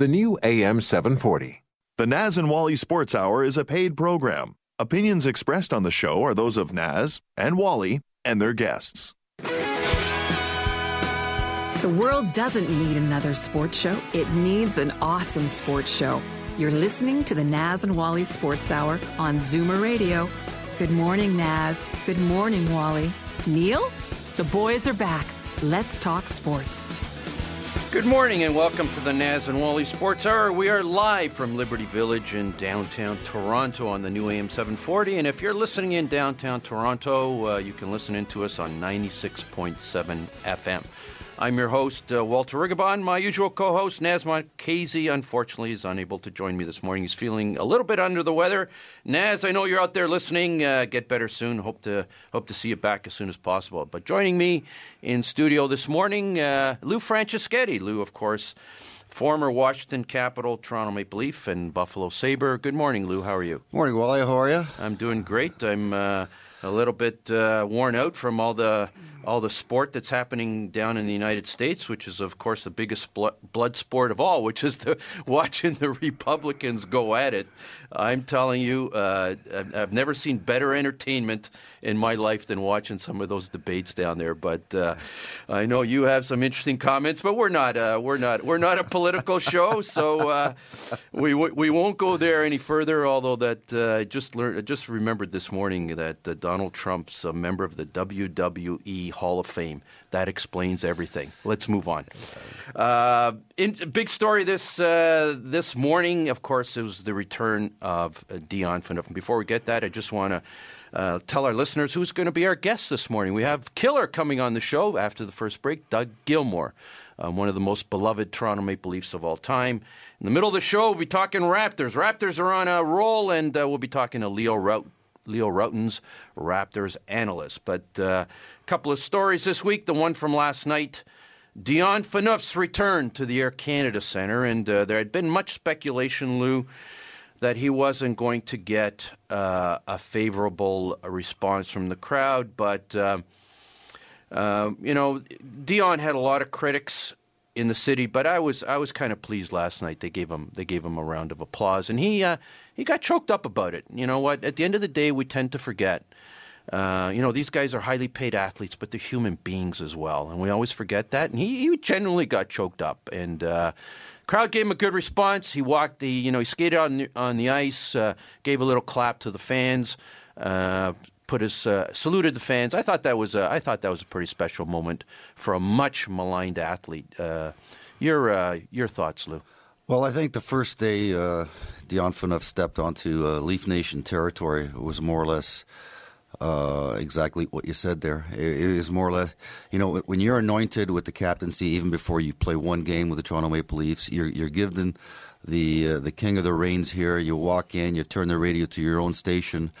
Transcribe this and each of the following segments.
the new AM 740. The Naz and Wally Sports Hour is a paid program. Opinions expressed on the show are those of Naz and Wally and their guests. The world doesn't need another sports show, it needs an awesome sports show. You're listening to the Naz and Wally Sports Hour on Zoomer Radio. Good morning, Naz. Good morning, Wally. Neil, the boys are back. Let's talk sports. Good morning and welcome to the Naz and Wally Sports Hour. We are live from Liberty Village in downtown Toronto on the new AM 740. And if you're listening in downtown Toronto, uh, you can listen in to us on 96.7 FM. I'm your host, uh, Walter Rigabon. My usual co host, Nazma Casey, unfortunately is unable to join me this morning. He's feeling a little bit under the weather. Naz, I know you're out there listening. Uh, get better soon. Hope to hope to see you back as soon as possible. But joining me in studio this morning, uh, Lou Franceschetti. Lou, of course, former Washington Capital, Toronto Maple Leaf, and Buffalo Sabre. Good morning, Lou. How are you? Morning, Wally. How are you? I'm doing great. I'm uh, a little bit uh, worn out from all the all the sport that's happening down in the United States, which is of course the biggest blood sport of all, which is the watching the Republicans go at it. I'm telling you, uh, I've never seen better entertainment in my life than watching some of those debates down there. But uh, I know you have some interesting comments, but we're not uh, we're not we're not a political show, so uh, we we won't go there any further. Although that uh, I just learned, just remembered this morning that Donald Trump's a member of the WWE Hall of Fame. That explains everything. Let's move on. Uh, in, big story this uh, this morning, of course, was the return of uh, Dion Phaneuf. Before we get that, I just want to uh, tell our listeners who's going to be our guest this morning. We have Killer coming on the show after the first break, Doug Gilmour. Um, one of the most beloved Toronto Maple Leafs of all time. In the middle of the show, we'll be talking Raptors. Raptors are on a roll, and uh, we'll be talking to Leo Rout Leo Rautins, Raptors analyst. But a uh, couple of stories this week. The one from last night. Dion Phaneuf's return to the Air Canada Centre, and uh, there had been much speculation, Lou, that he wasn't going to get uh, a favorable response from the crowd. But, uh, uh you know, Dion had a lot of critics in the city, but I was I was kind of pleased last night. They gave him they gave him a round of applause, and he uh, he got choked up about it. You know what? At the end of the day, we tend to forget. Uh, you know, these guys are highly paid athletes, but they're human beings as well, and we always forget that. And he, he genuinely got choked up, and uh, crowd gave him a good response. He walked the, you know, he skated on the, on the ice, uh, gave a little clap to the fans, uh, put his uh, saluted the fans. I thought that was a, I thought that was a pretty special moment for a much maligned athlete. Uh, your your thoughts, Lou? Well, I think the first day Dion Phaneuf stepped onto uh, Leaf Nation territory was more or less uh, exactly what you said there. It, is more or less, you know, when you're anointed with the captaincy, even before you play one game with the Toronto Maple Leafs, you're, you're given the uh, the king of the reins here. You walk in, you turn the radio to your own station.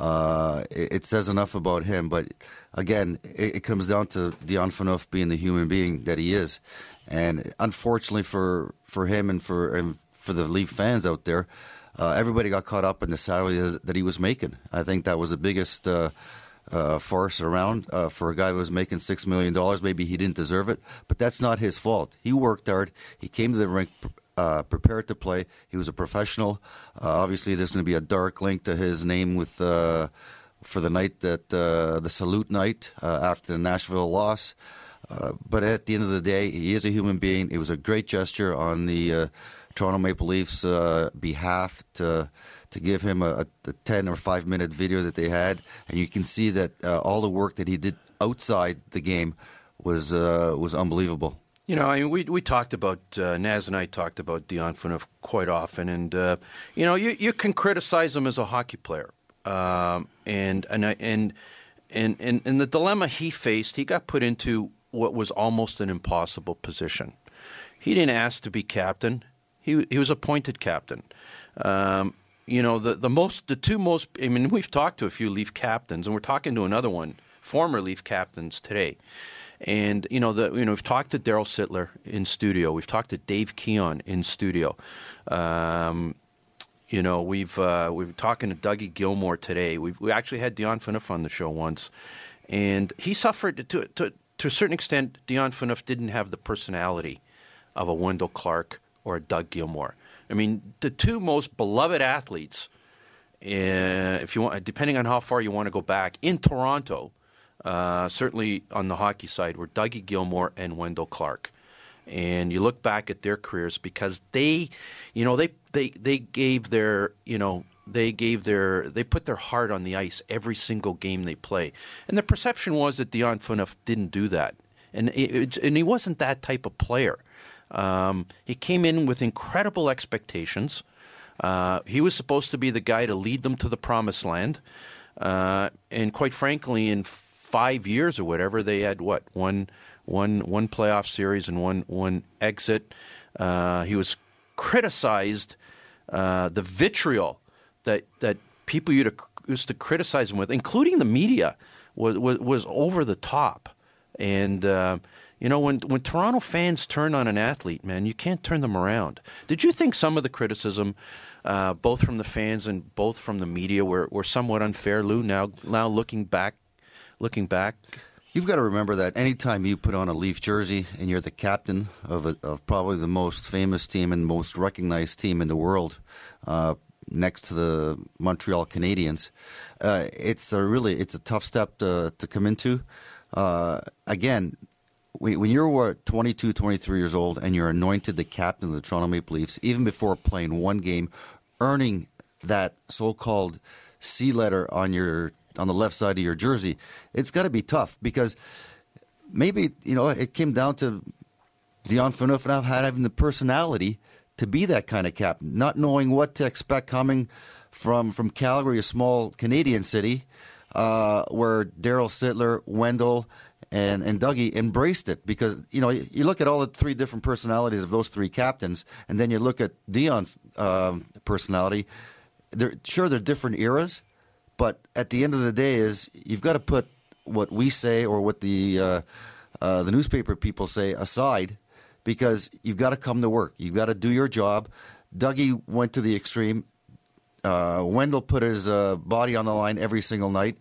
Uh, it, it, says enough about him, but again, it, it comes down to Dion Phaneuf being the human being that he is. And unfortunately for, for him and for and for the Leaf fans out there, uh, everybody got caught up in the salary that, he was making. I think that was the biggest uh, uh, farce around uh, for a guy who was making six million dollars. Maybe he didn't deserve it, but that's not his fault. He worked hard. He came to the rink. Uh, prepared to play. He was a professional. Uh, obviously, there's going to be a dark link to his name with for the night that the salute night after the Nashville loss. But at the end of the day, he is a human being. It was a great gesture on the Toronto Maple Leafs uh, behalf to to give him a, a, ten or five minute video that they had, and you can see that uh, all the work that he did outside the game was uh, was unbelievable. You know, I mean, we we talked about Naz and I talked about Dion Phaneuf quite often, and you know, you you can criticize him as a hockey player, um, and and and. And, and, and the dilemma he faced, he got put into what was almost an impossible position. He didn't ask to be captain. He he was appointed captain. Um, you know the the most the two most. I mean, we've talked to a few Leaf captains, and we're talking to another one, former Leaf captains today. And you know, the you know, we've talked to Daryl Sittler in studio. We've talked to Dave Keon in studio. Um, you know, we've uh, we've talking to Dougie Gilmour today. We've, we actually had Dion Phaneuf on the show once, and he suffered to to to a certain extent. Dion Phaneuf didn't have the personality of a Wendel Clark or Doug Gilmour. I mean, the two most beloved athletes, uh, if you want, depending on how far you want to go back in Toronto, uh, certainly on the hockey side, were Dougie Gilmour and Wendel Clark. And you look back at their careers because they, you know, they, they, they gave their, you know, they gave their, they put their heart on the ice every single game they play. And the perception was that Dion Phaneuf didn't do that. And, it, and he wasn't that type of player. Um, he came in with incredible expectations. Uh, he was supposed to be the guy to lead them to the promised land. Uh, and quite frankly, in five years or whatever, they had what one one one playoff series and one one exit. Uh, he was criticized. Uh, the vitriol that that people used to criticize him with, including the media, was was, was over the top. And uh, you know, when when Toronto fans turn on an athlete, man, you can't turn them around. Did you think some of the criticism, uh, both from the fans and both from the media, were, were somewhat unfair, Lou? Now, now looking back looking back? You've got to remember that anytime you put on a Leaf jersey and you're the captain of, a, of probably the most famous team and most recognized team in the world, uh, next to the Montreal Canadiens, uh, it's a really it's a tough step to, to come into. Uh, again, when you're 22, 23 years old and you're anointed the captain of the Toronto Maple Leafs, even before playing one game, earning that so-called C letter on your on the left side of your jersey, it's got to be tough because maybe you know it came down to Dion Phaneuf having the personality to be that kind of captain, not knowing what to expect coming from from Calgary, a small Canadian city, uh, where Daryl Sittler, Wendel, and and Dougie embraced it because you know you look at all the three different personalities of those three captains, and then you look at Dion's um, personality. They're sure they're different eras, but at the end of the day, is you've got to put what we say or what the uh, uh, the newspaper people say aside, because you've got to come to work. You've got to do your job. Dougie went to the extreme. Uh, Wendel put his uh, body on the line every single night.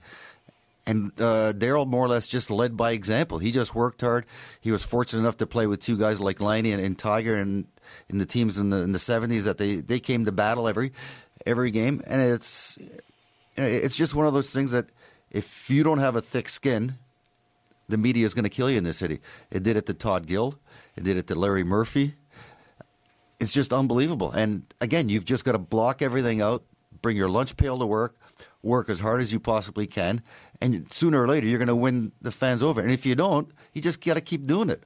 And uh, Daryl more or less just led by example. He just worked hard. He was fortunate enough to play with two guys like Liney and, and Tiger and in the teams in the in the seventies that they, they came to battle every every game. And it's it's just one of those things that if you don't have a thick skin, the media is going to kill you in this city. It did it to Todd Gill. It did it to Larry Murphy. It's just unbelievable. And again, you've just got to block everything out, bring your lunch pail to work, work as hard as you possibly can, and sooner or later you're going to win the fans over. And if you don't, you just got to keep doing it.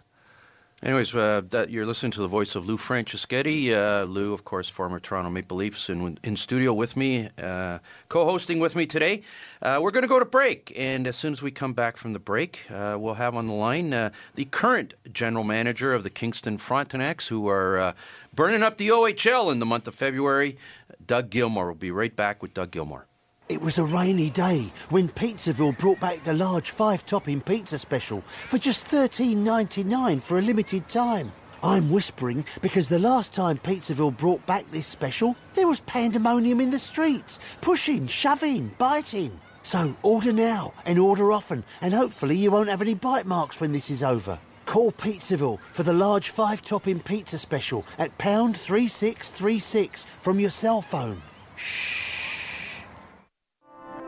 Anyways, uh, that you're listening to the voice of Lou Franceschetti. Uh, Lou, of course, former Toronto Maple Leafs, in, in studio with me, uh, co-hosting with me today. Uh, we're going to go to break, and as soon as we come back from the break, uh, we'll have on the line uh, the current general manager of the Kingston Frontenacs, who are burning up the OHL in the month of February. Doug Gilmour. We'll be right back with Doug Gilmour. It was a rainy day when Pizzaville brought back the large five topping pizza special for just $13.99 for a limited time. I'm whispering because the last time Pizzaville brought back this special, there was pandemonium in the streets, pushing, shoving, biting. So order now and order often, and hopefully you won't have any bite marks when this is over. Call Pizzaville for the large five topping pizza special at pound 3636 from your cell phone. Shh.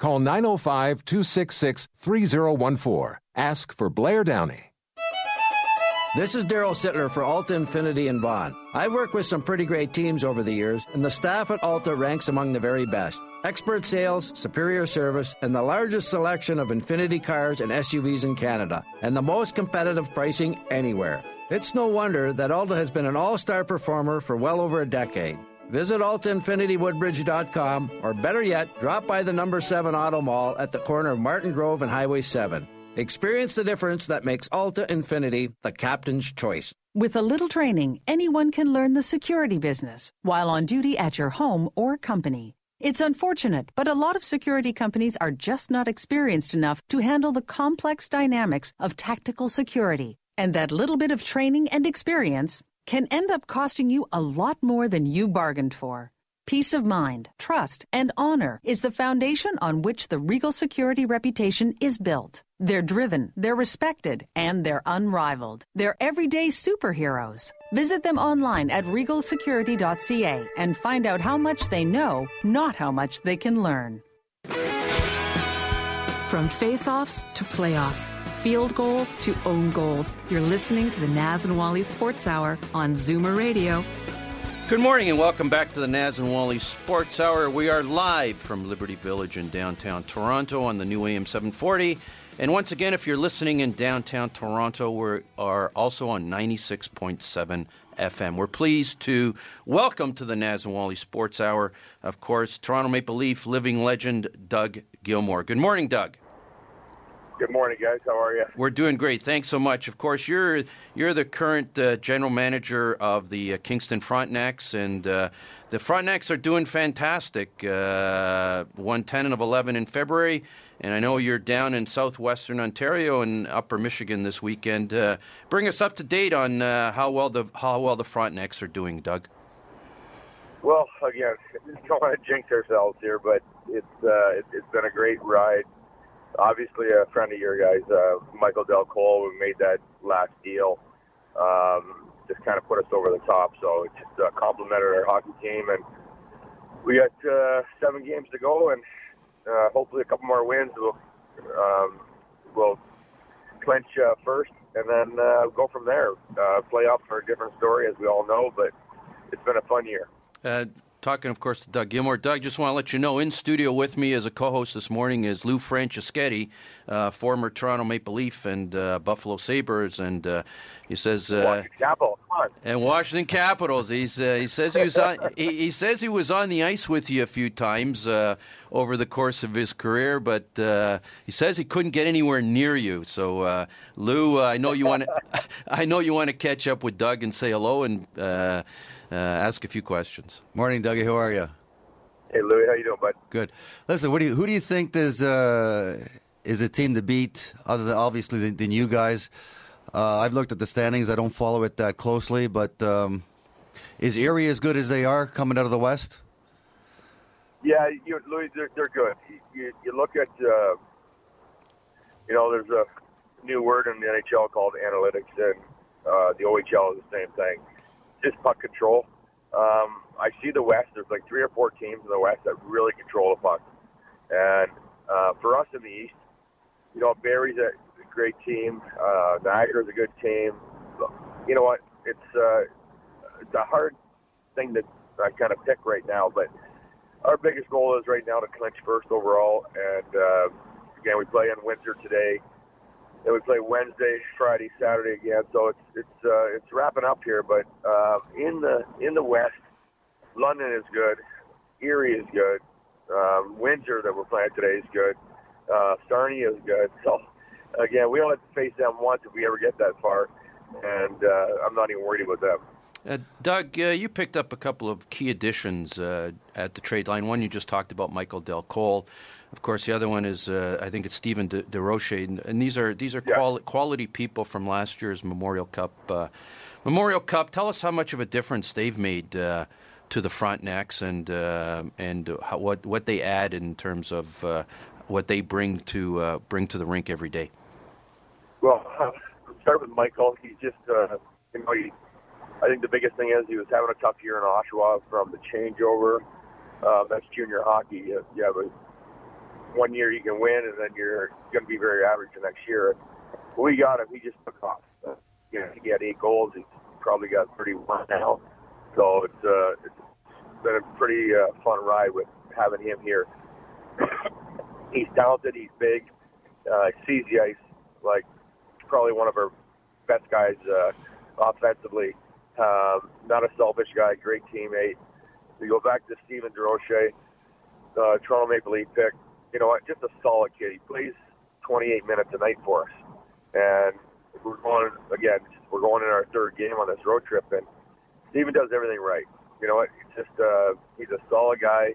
Call 905 266 3014. Ask for Blair Downey. This is Daryl Sittler for Alta Infiniti in Vaughan. I've worked with some pretty great teams over the years, and the staff at Alta ranks among the very best. Expert sales, superior service, and the largest selection of Infiniti cars and SUVs in Canada, and the most competitive pricing anywhere. It's no wonder that Alta has been an all star performer for well over a decade. Visit altainfinitywoodbridge.com or better yet, drop by the number 7 Auto Mall at the corner of Martin Grove and Highway 7. Experience the difference that makes Alta Infiniti the captain's choice. With a little training, anyone can learn the security business while on duty at your home or company. It's unfortunate, but a lot of security companies are just not experienced enough to handle the complex dynamics of tactical security. And that little bit of training and experience can end up costing you a lot more than you bargained for. Peace of mind, trust, and honor is the foundation on which the Regal Security reputation is built. They're driven, they're respected, and they're unrivaled. They're everyday superheroes. Visit them online at regalsecurity.ca and find out how much they know, not how much they can learn. From face-offs to playoffs, field goals to own goals, you're listening to the Naz and Wally Sports Hour on Zoomer Radio. Good morning and welcome back to the Naz and Wally Sports Hour. We are live from Liberty Village in downtown Toronto on the new AM 740. And once again, if you're listening in downtown Toronto, we are also on 96.7 FM. We're pleased to welcome to the Naz and Wally Sports Hour, of course, Toronto Maple Leaf living legend Doug Gilmour. Good morning, Doug. Good morning, guys. How are you? We're doing great. Thanks so much. Of course, you're you're the current uh, general manager of the uh, Kingston Frontenacs, and uh, the Frontenacs are doing fantastic. Uh, won 10 of 11 in February, and I know you're down in southwestern Ontario and Upper Michigan this weekend. Uh, bring us up to date on uh, how well the how well the Frontenacs are doing, Doug. Well, again, don't want to jinx ourselves here, but it's it, it's been a great ride obviously a friend of your guys, uh, Michael Dal Colle, who made that last deal, um, just kind of put us over the top. So it just uh, complimented our hockey team, and we got uh, seven games to go, and uh, hopefully a couple more wins will um, will clinch uh, first, and then uh, go from there. Uh, playoffs are a different story, as we all know, but it's been a fun year. Uh, talking, of course, to Doug Gilmour. Doug, just want to let you know, in studio with me as a co-host this morning is Lou Franceschetti, uh, former Toronto Maple Leaf and uh, Buffalo Sabres, and uh, he says uh, Washington Capitals. And Washington Capitals. He's uh, he says he was on he, he, says he was on the ice with you a few times uh, over the course of his career, but he says he couldn't get anywhere near you. So, Lou, I know you want to I know you want to catch up with Doug and say hello and uh, ask a few questions. Morning, Dougie. How are you? Hey, Louis. How you doing, bud? Good. Listen, what do you, who do you think is uh, is a team to beat, other than obviously than, than you guys? Uh, I've looked at the standings. I don't follow it that closely, but um, is Erie as good as they are coming out of the West? Yeah, you, Louis, they're, they're good. You, you look at, uh, you know, there's a new word in the NHL called analytics, and uh, the OHL is the same thing just puck control. Um, I see the West. There's like three or four teams in the West that really control the puck, and uh, for us in the East, you know, Barrie's a great team. Uh, Niagara's a good team. You know what? It's uh, it's a hard thing to I kind of pick right now, but our biggest goal is right now to clinch first overall. And uh, again, we play in Windsor today. Then we play Wednesday, Friday, Saturday again. So it's it's uh, it's wrapping up here. But uh, in the in the West, London is good. Erie is good. Um, Windsor that we're playing today is good. Uh, Sarnia is good. So again, we only have to face them once if we ever get that far, and uh, I'm not even worried about them. Uh, Doug, uh, you picked up a couple of key additions uh, at the trade line. One you just talked about, Michael Dal Colle. Of course, the other one is uh, I think it's Stephen De, Desrocher, and, and these are these are Yeah. quali- quality people from last year's Memorial Cup. Uh, Memorial Cup. Tell us how much of a difference they've made uh, to the Frontenacs, and uh, and how, what what they add in terms of uh, what they bring to uh, bring to the rink every day. Well, start with Michael. He's just, uh, you know, he, I think the biggest thing is he was having a tough year in Oshawa from the changeover. Uh, that's junior hockey. You have a one year you can win, and then you're going to be very average the next year. We got him. He just took off. Uh, you know, he had eight goals. He's probably got 31 now. So it's uh, it's been a pretty uh, fun ride with having him here. he's talented. He's big. Uh, sees the ice like probably one of our best guys uh, offensively. Um, not a selfish guy, great teammate. We go back to Steven Desrocher, uh, Toronto Maple Leaf pick. You know what? Just a solid kid. He plays 28 minutes a night for us, and we're going again. We're going in our third game on this road trip, and Steven does everything right. You know what? He's just uh, he's a solid guy.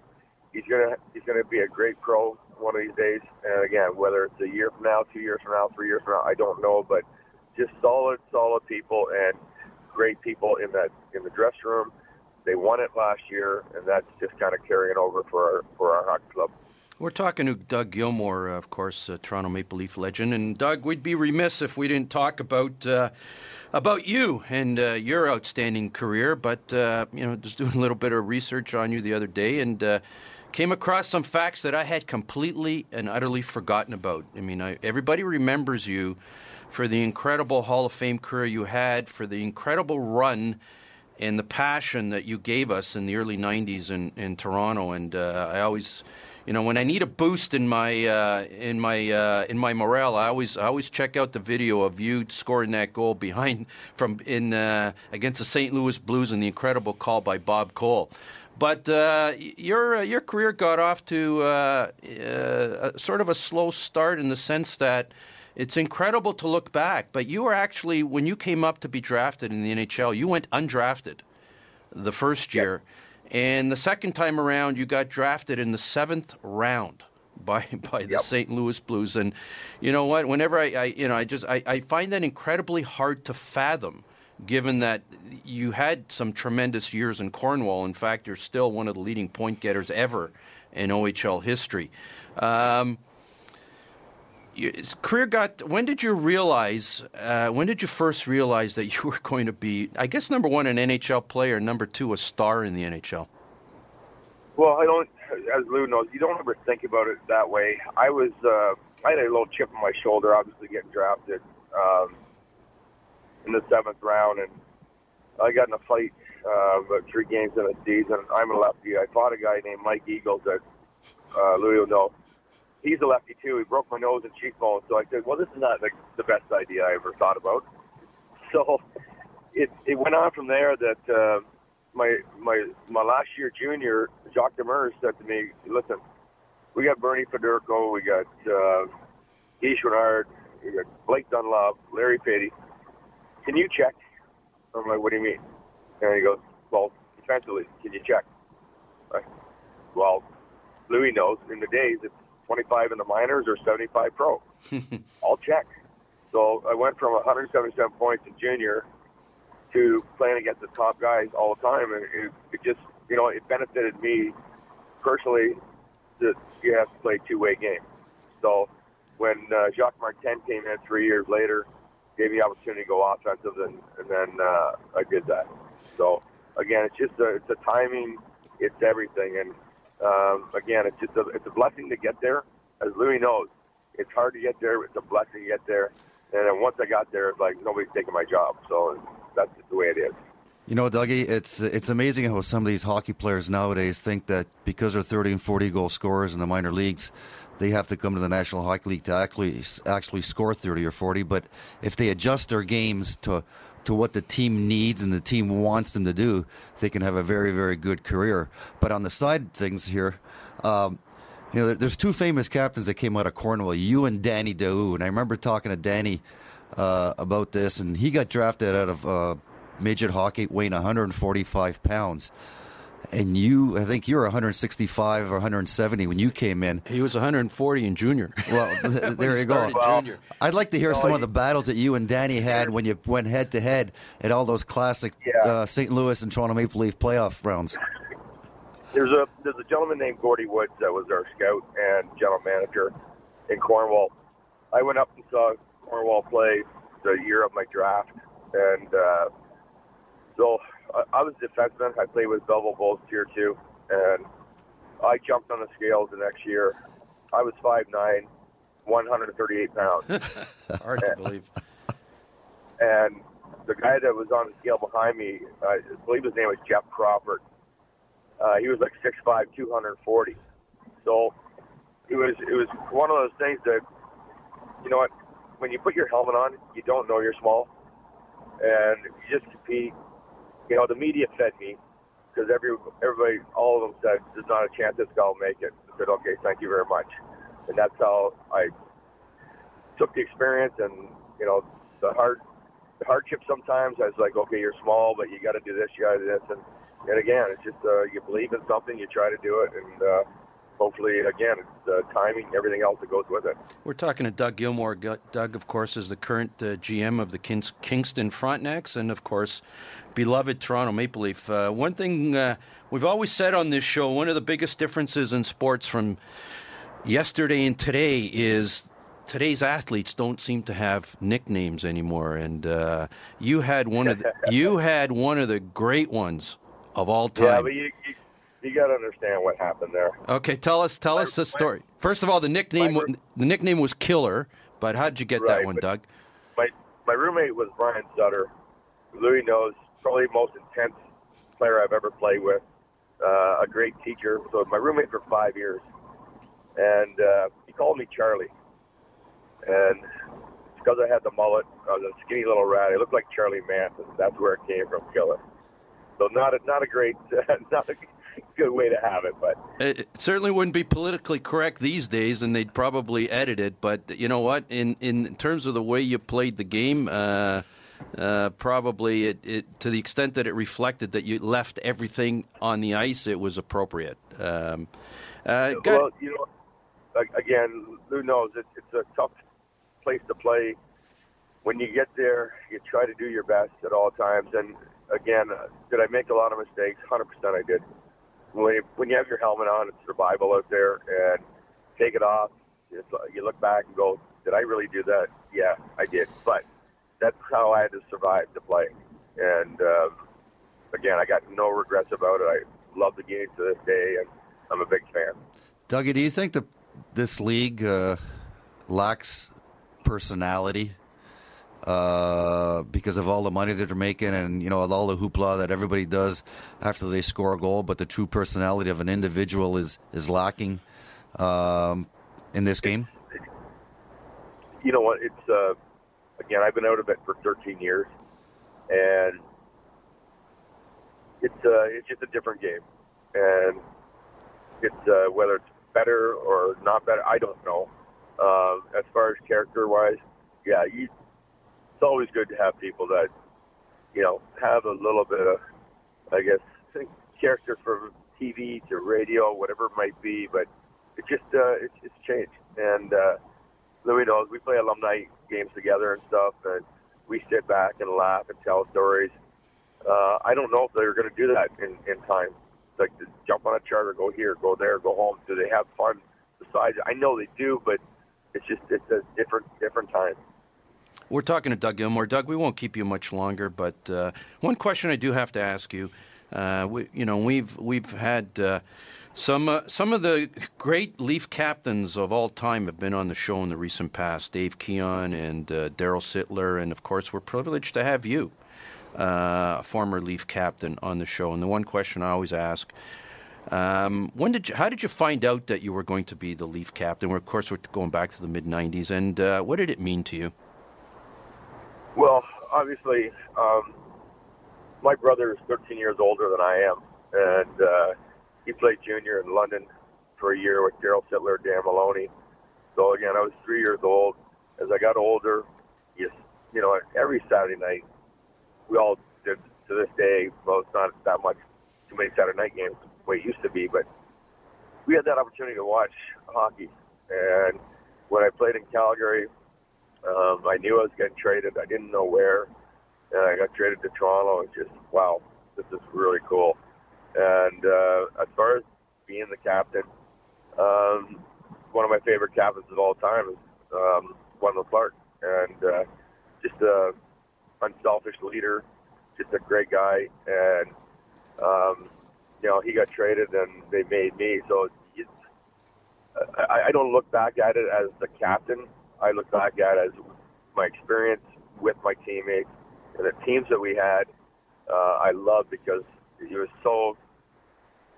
He's gonna he's gonna be a great pro one of these days. And again, whether it's a year from now, two years from now, three years from now, I don't know. But just solid, solid people and great people in that in the dressing room. They won it last year, and that's just kind of carrying over for our for our hockey club. We're talking to Doug Gilmour, uh, of course, Toronto Maple Leaf legend. And Doug, we'd be remiss if we didn't talk about uh, about you and uh, your outstanding career. But uh, you know, just doing a little bit of research on you the other day, and uh, came across some facts that I had completely and utterly forgotten about. I mean, I, everybody remembers you for the incredible Hall of Fame career you had, for the incredible run and the passion that you gave us in the early 90s in, in Toronto. And uh, I always, you know, when I need a boost in my uh, in my uh, in my morale, I always I always check out the video of you scoring that goal behind from in uh, against the St. Louis Blues and the incredible call by Bob Cole. But uh, your uh, your career got off to uh, uh, a, sort of a slow start in the sense that it's incredible to look back. But you were actually when you came up to be drafted in the NHL, you went undrafted the first year, and the second time around, you got drafted in the seventh round by by the Yep. St. Louis Blues. And you know what? Whenever I, I you know I just I, I find that incredibly hard to fathom. Given that you had some tremendous years in Cornwall, in fact, you're still one of the leading point getters ever in OHL history. Um, your career got. When did you realize? Uh, when did you first realize that you were going to be? I guess number one, an NHL player. Number two, a star in the NHL. Well, I don't, as Lou knows, you don't ever think about it that way. I was, uh, I had a little chip on my shoulder, obviously getting drafted um, in the seventh round, and I got in a fight uh, about three games in a season. I'm a lefty. I fought a guy named Mike Eagles that uh, Louis will know. He's a lefty too. He broke my nose and cheekbone. So I said, well, this is not the, the best idea I ever thought about. So it it went on from there that uh, my my my last year junior, Jacques Demers said to me, listen, we got Bernie Federko, we got uh, Renard, we got Blake Dunlop, Larry Patey. Can you check? I'm like, what do you mean? And he goes, well, defensively, can you check? Well, Louis knows in the days it's 25 in the minors or 75 pro. I'll check. So I went from 177 points in junior to playing against the top guys all the time, and it, it just, you know, it benefited me personally that you have to play two-way game. So when uh, Jacques Martin came in three years later, gave me the opportunity to go offensive, and, and then uh, I did that. So again, it's just a, it's a timing, it's everything, and um, again, it's just a, it's a blessing to get there. As Louis knows, it's hard to get there. It's a blessing to get there. And then once I got there, it's like nobody's taking my job. So that's just the way it is. You know, Dougie, it's it's amazing how some of these hockey players nowadays think that because they're 30 and 40 goal scorers in the minor leagues, they have to come to the National Hockey League to actually actually score 30 or 40. But if they adjust their games to to what the team needs and the team wants them to do, they can have a very very good career. But on the side things here. Um, you know, there's two famous captains that came out of Cornwall, you and Danny Daoust. And I remember talking to Danny uh, about this, and he got drafted out of uh, midget hockey weighing 145 pounds and you, I think you were 165 or 170 when you came in. He was 140 in junior. Well, there you go. Well, I'd like to hear some of the battles that you and Danny had when you went head to head at all those classic Yeah. uh, St. Louis and Toronto Maple Leaf playoff rounds. There's a there's a gentleman named Gordy Woods that was our scout and general manager in Cornwall. I went up and saw Cornwall play the year of my draft, and uh, so I, I was a defenseman. I played with Belleville Bulls Tier Two, and I jumped on the scales the next year. I was 5'9", 138 pounds. Hard to believe. and the guy that was on the scale behind me, I believe his name was Jeff Crawford. Uh, he was like 6'5", 240. So it was it was one of those things that, you know what, when you put your helmet on, you don't know you're small, and you just compete. You know, the media fed me because every everybody, all of them said, "There's not a chance this guy will make it." I said, "Okay, thank you very much," and that's how I took the experience and you know the hard the hardship sometimes I was like, okay, you're small, but you got to do this, you got to do this, and and again, it's just uh, you believe in something, you try to do it, and uh, hopefully, again, the timing, everything else that goes with it. We're talking to Doug Gilmour. Doug, of course, is the current uh, GM of the Kings- Kingston Frontenacs, and of course, beloved Toronto Maple Leaf. Uh, one thing uh, we've always said on this show: one of the biggest differences in sports from yesterday and today is today's athletes don't seem to have nicknames anymore. And uh, you had one of the, you had one of the great ones of all time. Yeah, but you you, you got to understand what happened there. Okay, tell us tell us the story. First of all, the nickname my- the nickname was Killer, but how did you get that one, Doug? My my roommate was Brian Sutter. Louis knows probably the most intense player I've ever played with. Uh, a great teacher. So my roommate for five years, and uh, he called me Charlie. And because I had the mullet, I was a skinny little rat. I looked like Charlie Manson. That's where it came from, Killer. So not a not a great, not a good way to have it, but It certainly wouldn't be politically correct these days, and they'd probably edit it. But you know what? In in terms of the way you played the game, uh, uh, probably it, it to the extent that it reflected that you left everything on the ice, it was appropriate. Um, uh, well, you know, again, Lou knows it, it's a tough place to play. When you get there, you try to do your best at all times. And again, uh, did I make a lot of mistakes? Hundred percent, I did. When you, when you have your helmet on, it's survival out there, and take it off. It's, you look back and go, "Did I really do that?" Yeah, I did. But that's how I had to survive to play. And uh, again, I got no regrets about it. I love the game to this day, and I'm a big fan. Dougie, do you think that this league uh, lacks personality uh, because of all the money that they're making and you know all the hoopla that everybody does after they score a goal, but the true personality of an individual is is lacking um, in this game? you know what? It's uh, again, I've been out of it for 13 years, and it's uh, it's just a different game, and it's uh, whether it's better or not better, I don't know. Uh, as far as character wise, yeah, you, it's always good to have people that you know have a little bit of, I guess, character from TV to radio, whatever it might be, but it just uh, it's it's changed, and. Uh, Louis knows we play alumni games together and stuff, and we sit back and laugh and tell stories. Uh, I don't know if they're going to do that in, in time. Like to jump on a charter, go here, go there, go home. Do they have fun besides? I know they do, but it's just it's a different different time. We're talking to Doug Gilmour. Doug, we won't keep you much longer, but uh, one question I do have to ask you. Uh, we, you know, we've we've had uh, some uh, some of the great Leaf captains of all time have been on the show in the recent past. Dave Keon and uh, Daryl Sittler, and of course, we're privileged to have you, uh, a former Leaf captain, on the show. And the one question I always ask. Um, when did you, how did you find out that you were going to be the Leaf captain? Of course, we're going back to the mid '90s, and what did it mean to you? Well, obviously, um, my brother is 13 years older than I am, and uh, he played junior in London for a year with Daryl Sittler, Dan Maloney. So again, I was three years old. As I got older, you, you know, every Saturday night, we all did to this day. Well, it's not that much too many Saturday night games the way it used to be, but we had that opportunity to watch hockey. And when I played in Calgary, um, I knew I was getting traded. I didn't know where, and I got traded to Toronto. And just wow, this is really cool. And uh, as far as being the captain, um, one of my favorite captains of all time is um, Wendel Clark, and uh, just a unselfish leader, just a great guy, and um, you know he got traded and they made me. So it's, I, I don't look back at it as the captain. I look back at as my experience with my teammates and the teams that we had. Uh, I love because it was so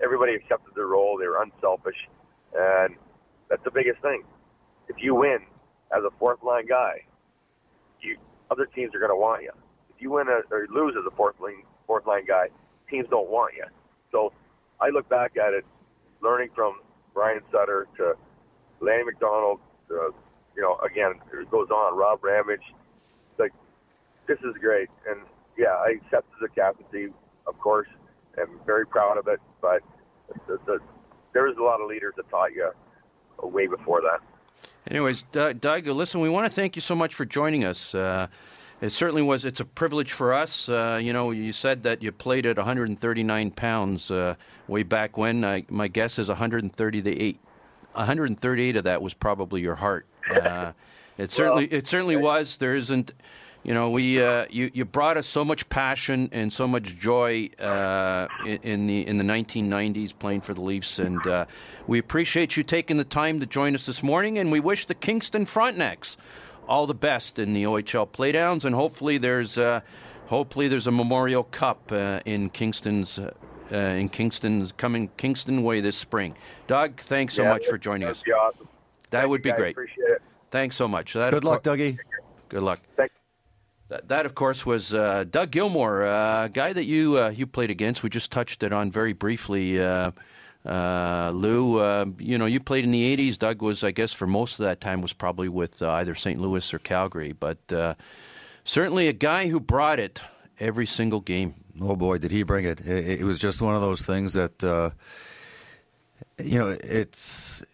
everybody accepted their role. They were unselfish, and that's the biggest thing. If you win as a fourth line guy, you other teams are going to want you. If you win a, or lose as a fourth line fourth line guy, teams don't want you. So I look back at it, learning from Brian Sutter to Lanny McDonald. To, you know, again, it goes on. Rob Ramage. Like this is great, and yeah, I accepted the captaincy, of course. I'm very proud of it, but the, the, there was a lot of leaders that taught you way before that. Anyways, Doug, Doug, listen, we want to thank you so much for joining us. Uh, it certainly was. It's a privilege for us. Uh, you know, you said that you played at 139 pounds uh, way back when. I, my guess is 138. 138 of that was probably your heart. Uh, it certainly, well, it certainly was. There isn't. You know, we uh, you you brought us so much passion and so much joy uh, in, in, the in the 1990s playing for the Leafs, and uh, we appreciate you taking the time to join us this morning. And we wish the Kingston Frontenacs all the best in the OHL playdowns, and hopefully there's uh, hopefully there's a Memorial Cup uh, in Kingston's. Uh, in Kingston's coming Kingston way this spring. Doug, thanks so yeah, much for joining us. Awesome. That Thank would be guys. great. Appreciate it. Thanks so much. That, Good luck, Dougie. Good luck. Thanks. That, that, of course, was uh, Doug Gilmour, a uh, guy that you uh, you played against. We just touched it on very briefly. Uh, uh, Lou, uh, you know, you played in the '80s. Doug was, I guess, for most of that time, was probably with either St. Louis or Calgary. But certainly a guy who brought it every single game. Oh boy, did he bring it! It, it was just one of those things that, you know, it's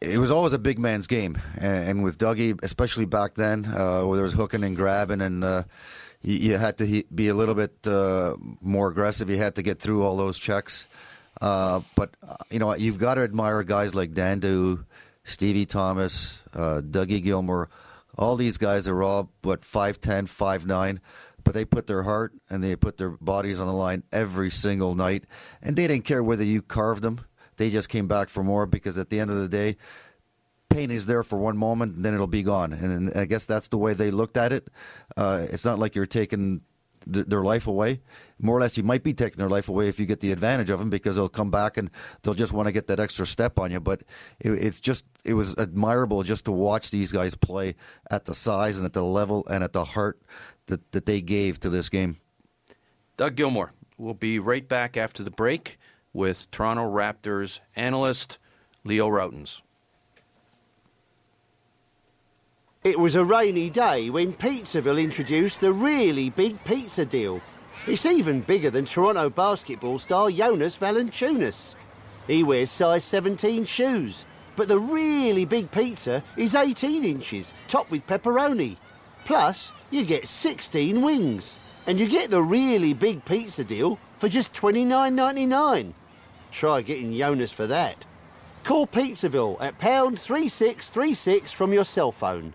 it was always a big man's game, and, with Dougie, especially back then, uh, where there was hooking and grabbing, and uh, you, you, had to be a little bit uh, more aggressive. You had to get through all those checks. Uh, but uh, you know, you've got to admire guys like Dan Daoust, Stevie Thomas, uh, Dougie Gilmour, all these guys are all what 5'10", 5'9", but they put their heart and they put their bodies on the line every single night, and they didn't care whether you carved them they just came back for more because at the end of the day, pain is there for one moment, and then it'll be gone. And I guess that's the way they looked at it. Uh, it's not like you're taking th- their life away. More or less, you might be taking their life away if you get the advantage of them because they'll come back and they'll just want to get that extra step on you. But it, it's just it was admirable just to watch these guys play at the size and at the level and at the heart that, that they gave to this game. Doug Gilmour, We'll be right back after the break with Toronto Raptors analyst Leo Rautins. It was a rainy day when Pizzaville introduced the really big pizza deal. It's even bigger than Toronto basketball star Jonas Valanciunas. He wears size 17 shoes, but the really big pizza is 18 inches, topped with pepperoni. Plus, you get 16 wings. And you get the really big pizza deal for just $29.99. Try getting Jonas for that. Call Pizzaville at pound 3636 from your cell phone.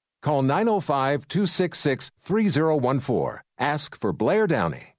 Call 905 266 3014. Ask for Blair Downey.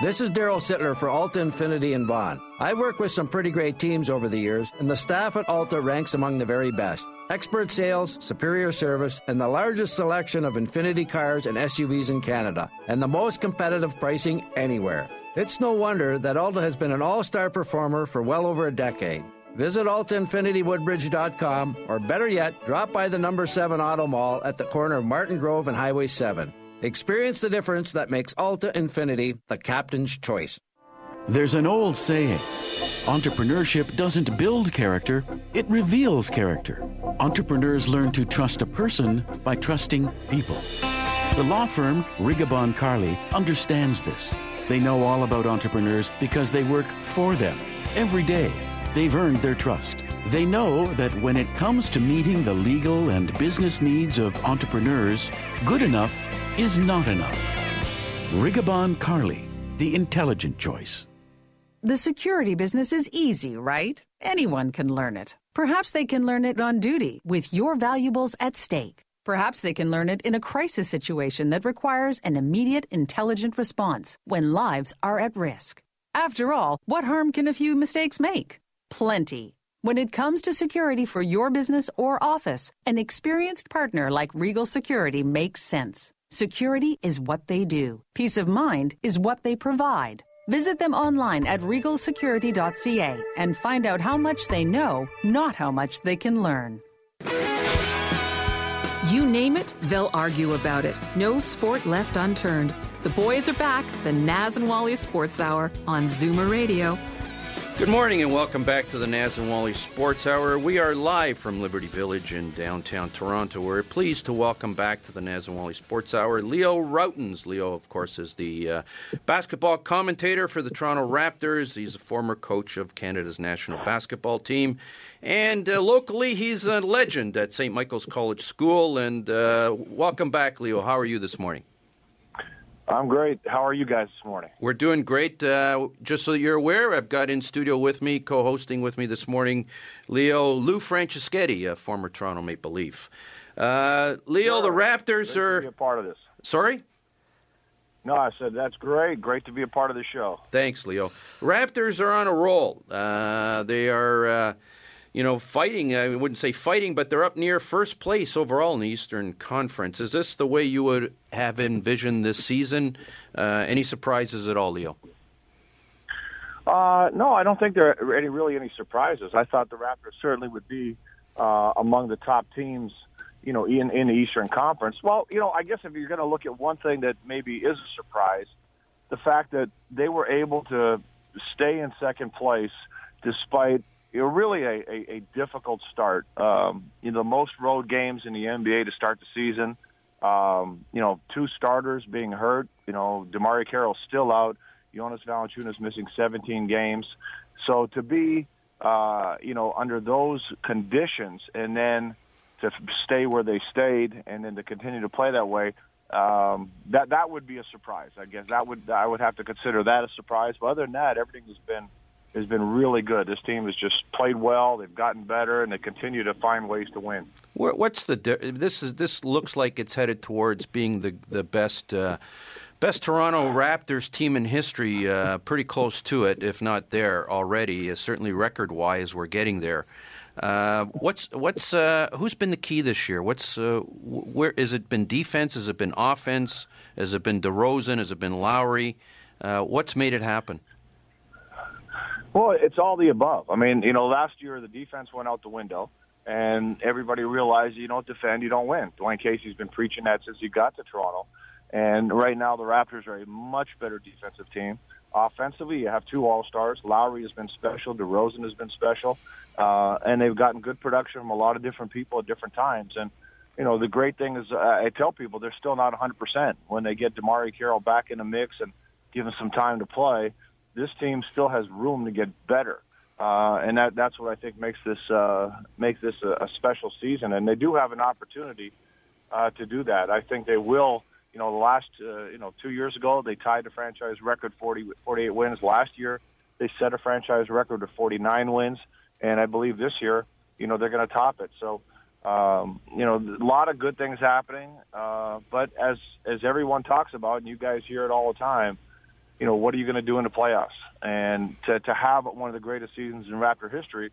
This is Daryl Sittler for Alta Infiniti and Vaughan. I've worked with some pretty great teams over the years, and the staff at Alta ranks among the very best. Expert sales, superior service, and the largest selection of Infiniti cars and SUVs in Canada, and the most competitive pricing anywhere. It's no wonder that Alta has been an all star performer for well over a decade. Visit altainfinitywoodbridge.com or better yet, drop by the number 7 Auto Mall at the corner of Martin Grove and Highway 7. Experience the difference that makes Alta Infiniti the captain's choice. There's an old saying entrepreneurship doesn't build character, it reveals character. Entrepreneurs learn to trust a person by trusting people. The law firm Rigabon Carly understands this. They know all about entrepreneurs because they work for them every day. They've earned their trust. They know that when it comes to meeting the legal and business needs of entrepreneurs, good enough is not enough. Rigabon Carly, the intelligent choice. The security business is easy, right? Anyone can learn it. Perhaps they can learn it on duty with your valuables at stake. Perhaps they can learn it in a crisis situation that requires an immediate, intelligent response when lives are at risk. After all, what harm can a few mistakes make? Plenty. When it comes to security for your business or office, an experienced partner like Regal Security makes sense. Security is what they do. Peace of mind is what they provide. Visit them online at regalsecurity.ca and find out how much they know, not how much they can learn. You name it, they'll argue about it. No sport left unturned. The boys are back, the Naz and Wally Sports Hour on Zoomer Radio. Good morning and welcome back to the Naz and Wally Sports Hour. We are live from Liberty Village in downtown Toronto. We're pleased to welcome back to the Naz and Wally Sports Hour Leo Rautins. Leo, of course, is the uh, basketball commentator for the Toronto Raptors. He's a former coach of Canada's national basketball team. And uh, locally, he's a legend at St. Michael's College School. And uh, welcome back, Leo. How are you this morning? I'm great. How are you guys this morning? We're doing great. Uh, just so you're aware, I've got in studio with me, co-hosting with me this morning, Leo Lou Franceschetti, a former Toronto Maple Leaf. Uh, Leo, sure. the Raptors great are to be a part of this. Sorry. No, I said that's great. Great to be a part of the show. Thanks, Leo. Raptors are on a roll. Uh, they are uh, you know, fighting. I wouldn't say fighting, but they're up near first place overall in the Eastern Conference. Is this the way you would have envisioned this season? Uh, any surprises at all, Leo? Uh, no, I don't think there are any really any surprises. I thought the Raptors certainly would be uh, among the top teams, you know, in in the Eastern Conference. Well, you know, I guess if you're going to look at one thing that maybe is a surprise, the fact that they were able to stay in second place despite you know, really a, a, a difficult start. Um, you know, the most road games in the NBA to start the season. Um, you know, two starters being hurt. You know, DeMarre Carroll's still out. Jonas Valanciunas missing 17 games. So to be, uh, you know, under those conditions and then to stay where they stayed and then to continue to play that way, um, that that would be a surprise. I guess that would I would have to consider that a surprise. But other than that, everything has been has been really good. This team has just played well. They've gotten better, and they continue to find ways to win. What's the this is this looks like it's headed towards being the the best. Uh, best Toronto Raptors team in history, uh, pretty close to it, if not there already. Uh, certainly record-wise, we're getting there. Uh, what's what's uh, who's been the key this year? What's uh, where is it been defense? Has it been offense? Has it been DeRozan? Has it been Lowry? Uh, what's made it happen? Well, it's all the above. I mean, you know, last year the defense went out the window, and everybody realized you don't defend, you don't win. Dwane Casey's been preaching that since he got to Toronto, and right now the Raptors are a much better defensive team. Offensively, you have two All Stars. Lowry has been special. DeRozan has been special, uh, and they've gotten good production from a lot of different people at different times. And you know, the great thing is, uh, I tell people they're still not 100% when they get DeMarre Carroll back in the mix and give him some time to play this team still has room to get better. Uh, and that that's what I think makes this uh, makes this a, a special season, and they do have an opportunity uh, to do that. I think they will. You know, the last uh, you know two years ago they tied the franchise record 40, 48 wins. Last year they set a franchise record of 49 wins, and I believe this year you know they're going to top it. So um, you know, a lot of good things happening. Uh, but as as everyone talks about, and you guys hear it all the time, you know, what are you going to do in the playoffs? And to, to have one of the greatest seasons in Raptor history,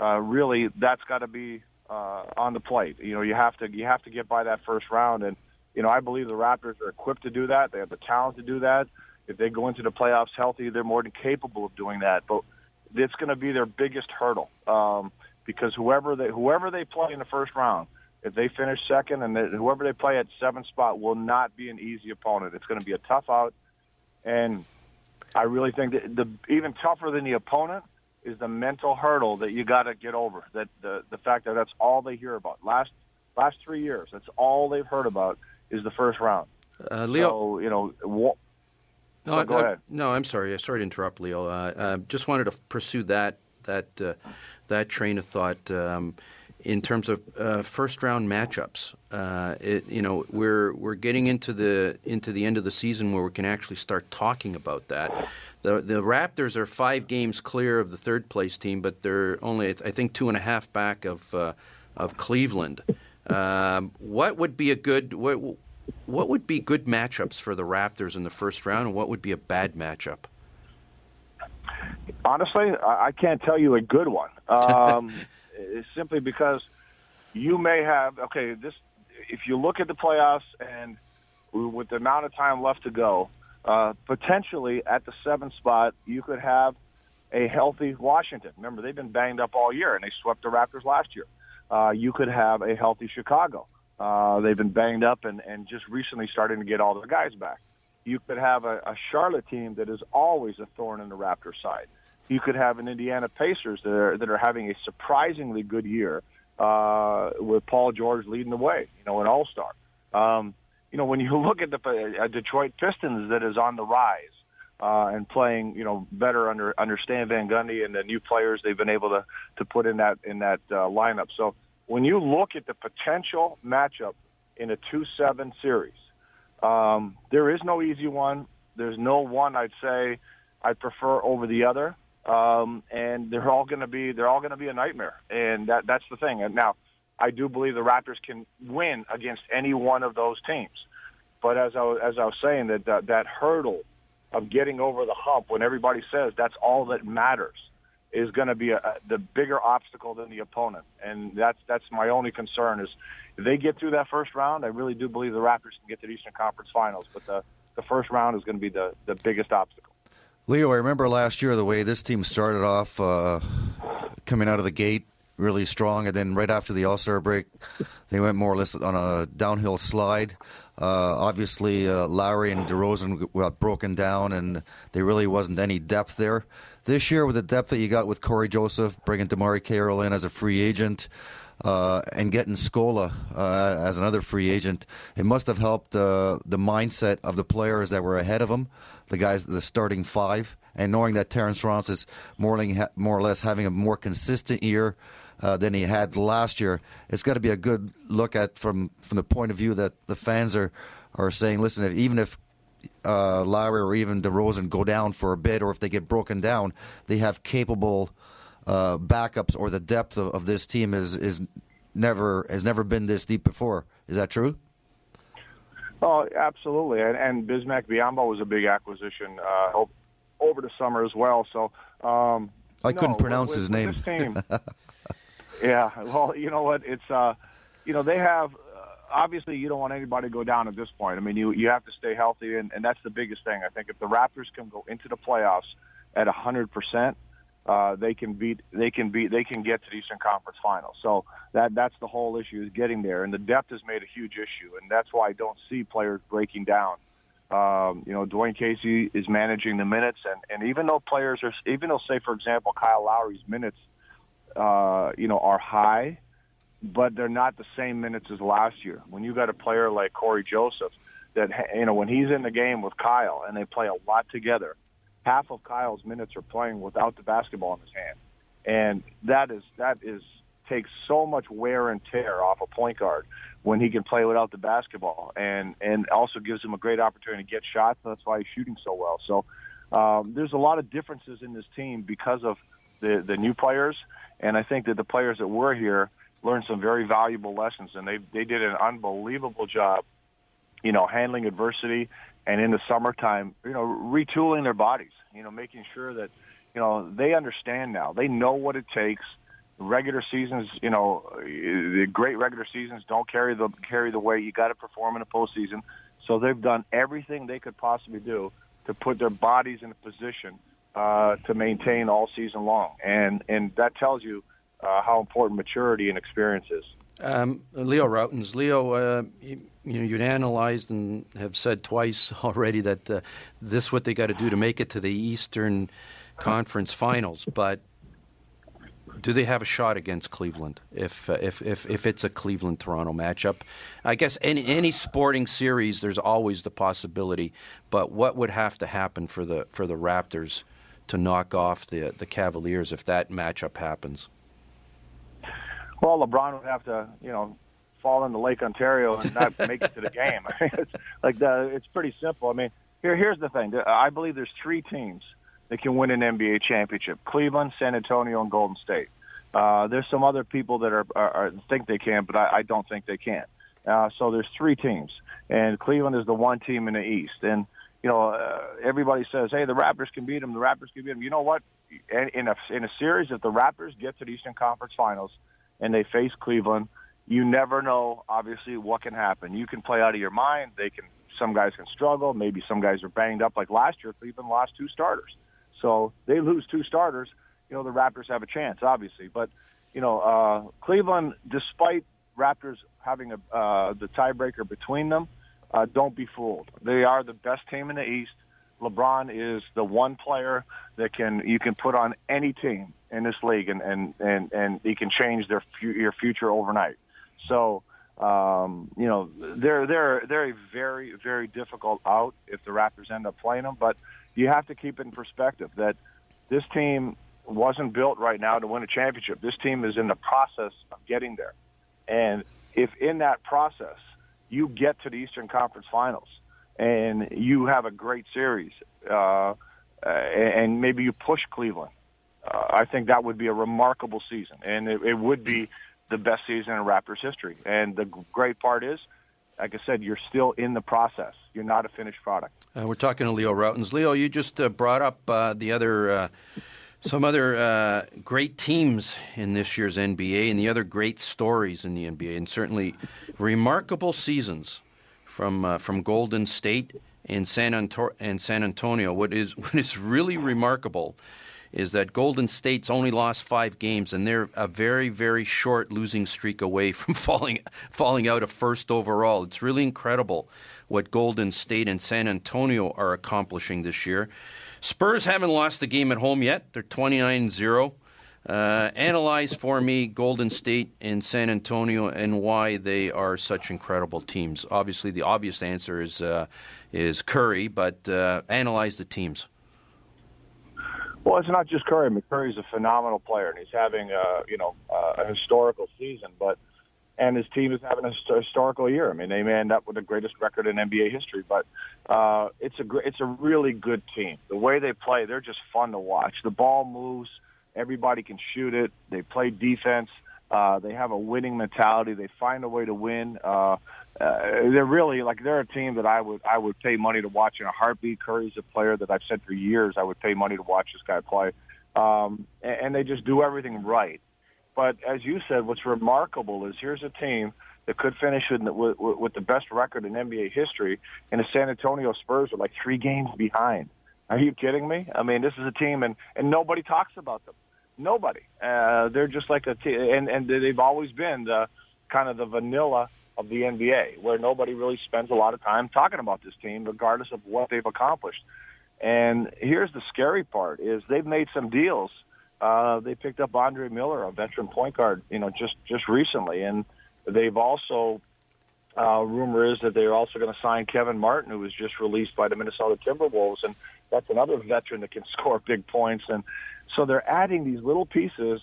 uh, really, that's got to be uh, on the plate. You know, you have to you have to get by that first round, and you know, I believe the Raptors are equipped to do that. They have the talent to do that. If they go into the playoffs healthy, they're more than capable of doing that. But it's going to be their biggest hurdle um, because whoever they whoever they play in the first round, if they finish second, and they, whoever they play at seventh spot will not be an easy opponent. It's going to be a tough out. And I really think that the even tougher than the opponent is the mental hurdle that you got to get over. That the the fact that that's all they hear about last last three years. That's all they've heard about is the first round. Uh, Leo, so, you know. Wh- no, so go I, ahead. No, I'm sorry. I Sorry to interrupt, Leo. Uh, uh, just wanted to pursue that that uh, that train of thought. Um, in terms of uh, first round matchups. Uh, it, you know, we're we're getting into the into the end of the season where we can actually start talking about that. The the Raptors are five games clear of the third place team, but they're only I think two and a half back of uh, of Cleveland. Um, what would be a good what, what would be good matchups for the Raptors in the first round, and what would be a bad matchup? Honestly, I I can't tell you a good one. Um, is simply because you may have okay. This if you look at the playoffs and with the amount of time left to go, uh, potentially at the seventh spot you could have a healthy Washington. Remember they've been banged up all year and they swept the Raptors last year. Uh, you could have a healthy Chicago. Uh, they've been banged up and, and just recently starting to get all their guys back. You could have a, a Charlotte team that is always a thorn in the Raptors' side you could have an Indiana Pacers that are that are having a surprisingly good year uh, with Paul George leading the way. You know, an All Star. Um, you know, when you look at the uh, Detroit Pistons that is on the rise uh, and playing, you know, better under under Stan Van Gundy and the new players they've been able to to put in that in that uh, lineup. So when you look at the potential matchup in a two-seven series, um, there is no easy one. There's no one I'd say I'd prefer over the other um, and they're all going to be they're all going to be a nightmare, and that that's the thing. And now, I do believe the Raptors can win against any one of those teams, but as I was, as I was saying, that that, that hurdle of getting over the hump when everybody says that's all that matters is going to be a, a, the bigger obstacle than the opponent, and that's that's my only concern is if they get through that first round. I really do believe the Raptors can get to the Eastern Conference Finals, but the the first round is going to be the the biggest obstacle. Leo, I remember last year the way this team started off, uh, coming out of the gate really strong, and then right after the All Star break, they went more or less on a downhill slide. Uh, obviously, uh, Lowry and DeRozan got broken down, and there really wasn't any depth there. This year, with the depth that you got with Cory Joseph, bringing DeMarre Carroll in as a free agent, uh, and getting Scola uh, as another free agent, it must have helped uh, the mindset of the players that were ahead of him the guys, the starting five, and knowing that Terrence Ross is more, or less having a more consistent year uh, than he had last year, it's got to be a good look at from from the point of view that the fans are are saying, listen, if, even if uh, Lowry or even DeRozan go down for a bit, or if they get broken down, they have capable uh, backups, or the depth of, of this team is is never has never been this deep before. Is that true? Oh, absolutely. And, and Bismack Biyombo was a big acquisition uh, over the summer as well. So um, I no, couldn't pronounce with, his name. Team, Yeah, well, you know what? It's uh, you know they have. Uh, obviously, you don't want anybody to go down at this point. I mean, you you have to stay healthy, and, and that's the biggest thing. I think if the Raptors can go into the playoffs at a hundred percent, uh, they can beat they can beat they can get to the Eastern Conference Finals. So that that's the whole issue is getting there, and the depth has made a huge issue, and that's why I don't see players breaking down. Um, you know, Dwane Casey is managing the minutes, and, and even though players are, even though, say, for example, Kyle Lowry's minutes, uh, you know, are high, but they're not the same minutes as last year. When you got a player like Cory Joseph, that you know, when he's in the game with Kyle and they play a lot together, half of Kyle's minutes are playing without the basketball in his hand, and that is that is takes so much wear and tear off a point guard when he can play without the basketball, and and also gives him a great opportunity to get shots. That's why he's shooting so well. So um, there's a lot of differences in this team because of the the new players, and I think that the players that were here learned some very valuable lessons, and they they did an unbelievable job, you know, handling adversity, and in the summertime, you know, retooling their bodies, you know, making sure that you know they understand now, they know what it takes regular seasons, you know, the great regular seasons don't carry the carry the weight. You got to perform in a postseason. So they've done everything they could possibly do to put their bodies in a position uh, to maintain all season long, and and that tells you uh, how important maturity and experience is. Um, Leo Rautins, Leo, uh, you, know you'd analyzed and have said twice already that uh, this is what they got to do to make it to the Eastern Conference Finals, but do they have a shot against Cleveland if uh, if, if if it's a Cleveland Toronto matchup? I guess any any sporting series, there's always the possibility. But what would have to happen for the for the Raptors to knock off the the Cavaliers if that matchup happens? Well, LeBron would have to, you know, fall into Lake Ontario and not make it to the game. it's like the, it's pretty simple. I mean, here here's the thing. I believe there's three teams that can win an NBA championship: Cleveland, San Antonio, and Golden State. Uh, there's some other people that are, are, are think they can, but I, I don't think they can. Uh, so there's three teams, and Cleveland is the one team in the East. And you know, uh, everybody says, "Hey, the Raptors can beat them. The Raptors can beat them." You know what? In, in a in a series, if the Raptors get to the Eastern Conference Finals and they face Cleveland, you never know. Obviously, what can happen. You can play out of your mind. They can. Some guys can struggle. Maybe some guys are banged up. Like last year, Cleveland lost two starters. So they lose two starters. You know, the Raptors have a chance, obviously. But, you know, uh, Cleveland, despite Raptors having a, uh, the tiebreaker between them, uh, don't be fooled. They are the best team in the East. LeBron is the one player that can you can put on any team in this league, and and and and he can change their your future overnight. So um, you know they're they're they're a very very difficult out if the Raptors end up playing them. But you have to keep in perspective that this team wasn't built right now to win a championship. This team is in the process of getting there. And if in that process you get to the Eastern Conference Finals and you have a great series, uh, and maybe you push Cleveland, uh, I think that would be a remarkable season, and it, it would be the best season in Raptors history. And the great part is, like I said, you're still in the process. You're not a finished product. Uh, we're talking to Leo Rautins. Leo, you just uh, brought up uh, the other, uh, some other uh, great teams in this year's NBA, and the other great stories in the NBA, and certainly remarkable seasons from uh, from Golden State and San, Anto- and San Antonio. What is what is really remarkable is that Golden State's only lost five games, and they're a very, very short losing streak away from falling falling out of first overall. It's really incredible what Golden State and San Antonio are accomplishing this year. Spurs haven't lost a game at home yet. They're 29 0. Uh, analyze for me Golden State and San Antonio and why they are such incredible teams. Obviously, the obvious answer is uh, is Curry, but uh, analyze the teams. Well, it's not just Curry. McCurry's a phenomenal player, and he's having a you know a historical season. But and his team is having a historical year. I mean, they may end up with the greatest record in NBA history. But uh, it's a it's a really good team. The way they play, they're just fun to watch. The ball moves. Everybody can shoot it. They play defense. Uh, they have a winning mentality. They find a way to win. Uh, uh, they're really like they're a team that I would I would pay money to watch in a heartbeat. Curry's a player that I've said for years I would pay money to watch this guy play, um, and, and they just do everything right. But as you said, what's remarkable is here's a team that could finish with, with, with the best record in NBA history, and the San Antonio Spurs are like three games behind. Are you kidding me? I mean, this is a team, and and nobody talks about them. Nobody. Uh, they're just like a team, and and they've always been the kind of the vanilla of the NBA, where nobody really spends a lot of time talking about this team, regardless of what they've accomplished. And here's the scary part: is they've made some deals. Uh, they picked up Andre Miller, a veteran point guard, you know, just just recently, and they've also uh, rumor is that they're also going to sign Kevin Martin, who was just released by the Minnesota Timberwolves, and that's another veteran that can score big points. And so they're adding these little pieces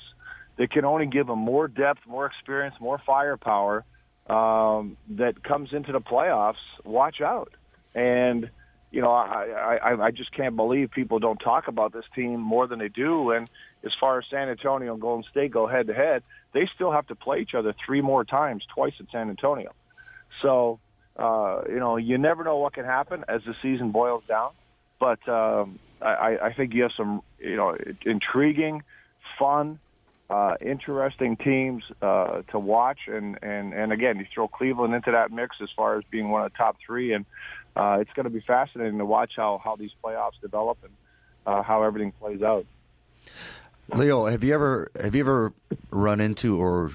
that can only give them more depth, more experience, more firepower um, that comes into the playoffs. Watch out! And you know, I, I I just can't believe people don't talk about this team more than they do. And as far as San Antonio and Golden State go head to head, they still have to play each other three more times, twice at San Antonio. So, uh, you know, you never know what can happen as the season boils down. But um, I, I think you have some, you know, intriguing, fun, uh, interesting teams uh, to watch. And, and, and again, you throw Cleveland into that mix as far as being one of the top three. And uh, it's going to be fascinating to watch how, how these playoffs develop and uh, how everything plays out. Leo, have you ever have you ever run into or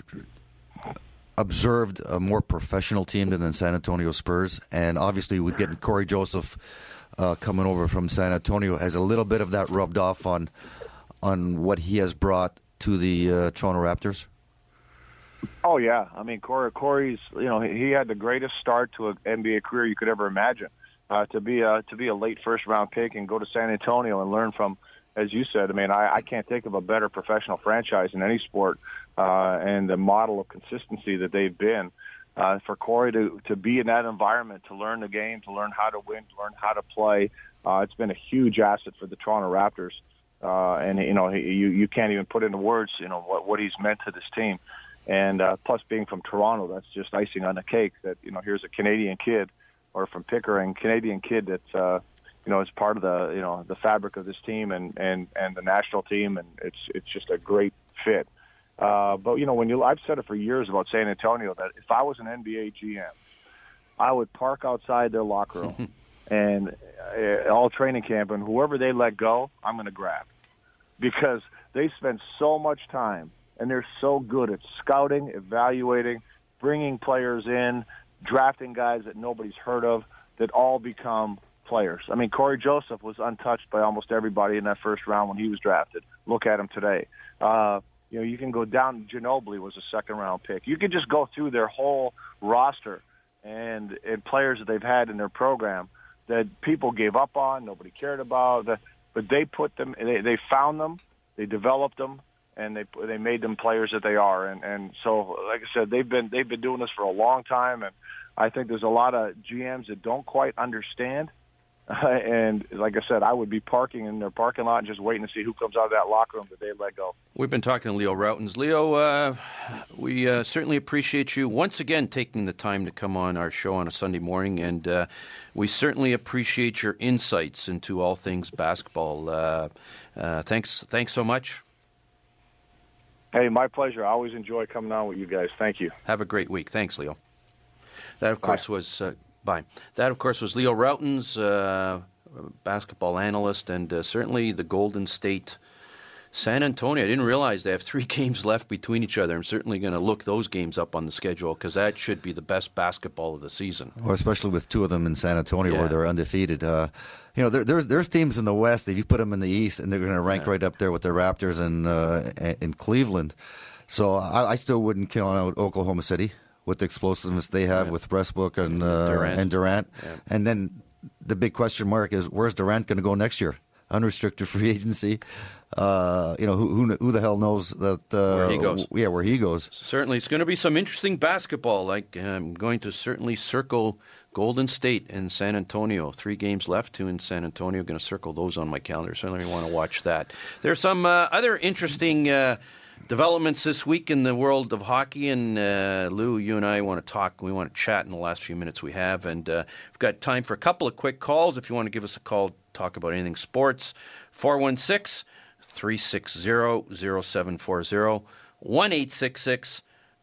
observed a more professional team than the San Antonio Spurs? And obviously, with getting Cory Joseph uh, coming over from San Antonio, has a little bit of that rubbed off on on what he has brought to the uh, Toronto Raptors? Oh yeah, I mean Cory. Cory's you know he had the greatest start to an NBA career you could ever imagine. Uh, to be a to be a late first round pick and go to San Antonio and learn from, as you said. I mean, I, I can't think of a better professional franchise in any sport uh, and the model of consistency that they've been. Uh, for Cory to to be in that environment, to learn the game, to learn how to win, to learn how to play, uh, it's been a huge asset for the Toronto Raptors. Uh, and you know, he, you you can't even put into words, you know, what what he's meant to this team. And uh, plus, being from Toronto, that's just icing on the cake. That you know, here's a Canadian kid, or from Pickering, Canadian kid that's uh, you know is part of the you know the fabric of this team and and and the national team, and it's it's just a great fit. But you know, when you, I've said it for years about San Antonio that if I was an NBA GM, I would park outside their locker room and uh, all training camp, and whoever they let go, I'm going to grab because they spend so much time and they're so good at scouting, evaluating, bringing players in, drafting guys that nobody's heard of that all become players. I mean, Cory Joseph was untouched by almost everybody in that first round when he was drafted. Look at him today. Uh, you know, you can go down. Ginobili was a second round pick. You can just go through their whole roster and and players that they've had in their program that people gave up on, nobody cared about. But they put them, they they found them, they developed them, and they they made them players that they are. And and so, like I said, they've been they've been doing this for a long time, and I think there's a lot of GMs that don't quite understand and like I said, I would be parking in their parking lot and just waiting to see who comes out of that locker room that they let go. We've been talking to Leo Rautins. Leo, uh, we uh, certainly appreciate you once again taking the time to come on our show on a Sunday morning, and uh, we certainly appreciate your insights into all things basketball. Uh, uh, thanks, thanks so much. Hey, my pleasure. I always enjoy coming on with you guys. Thank you. Have a great week. Thanks, Leo. That, of course, Bye. was Bye. That, of course, was Leo Rautins, uh, basketball analyst, and uh, certainly the Golden State San Antonio. I didn't realize they have three games left between each other. I'm certainly going to look those games up on the schedule because that should be the best basketball of the season. Well, especially with two of them in San Antonio yeah. where they're undefeated. Uh, you know, there, there's there's teams in the West that you put them in the East and they're going to rank yeah. right up there with the Raptors and uh, in Cleveland. So I, I still wouldn't count out Oklahoma City with the explosiveness they have yeah. with Westbrook and uh, Durant. and Durant. Yeah. And then the big question mark is where's Durant going to go next year? Unrestricted free agency. Uh, you know who, who, who the hell knows that uh, where he goes? Yeah, where he goes. Certainly, it's going to be some interesting basketball. Like I'm going to certainly circle Golden State and San Antonio. Three games left. Two in San Antonio. Going to circle those on my calendar. Certainly want to watch that. There's some uh, other interesting uh, Developments this week in the world of hockey, and uh, Lou, you and I want to talk. We want to chat in the last few minutes we have, and uh, we've got time for a couple of quick calls. If you want to give us a call, talk about anything sports, 416 360 0740. 1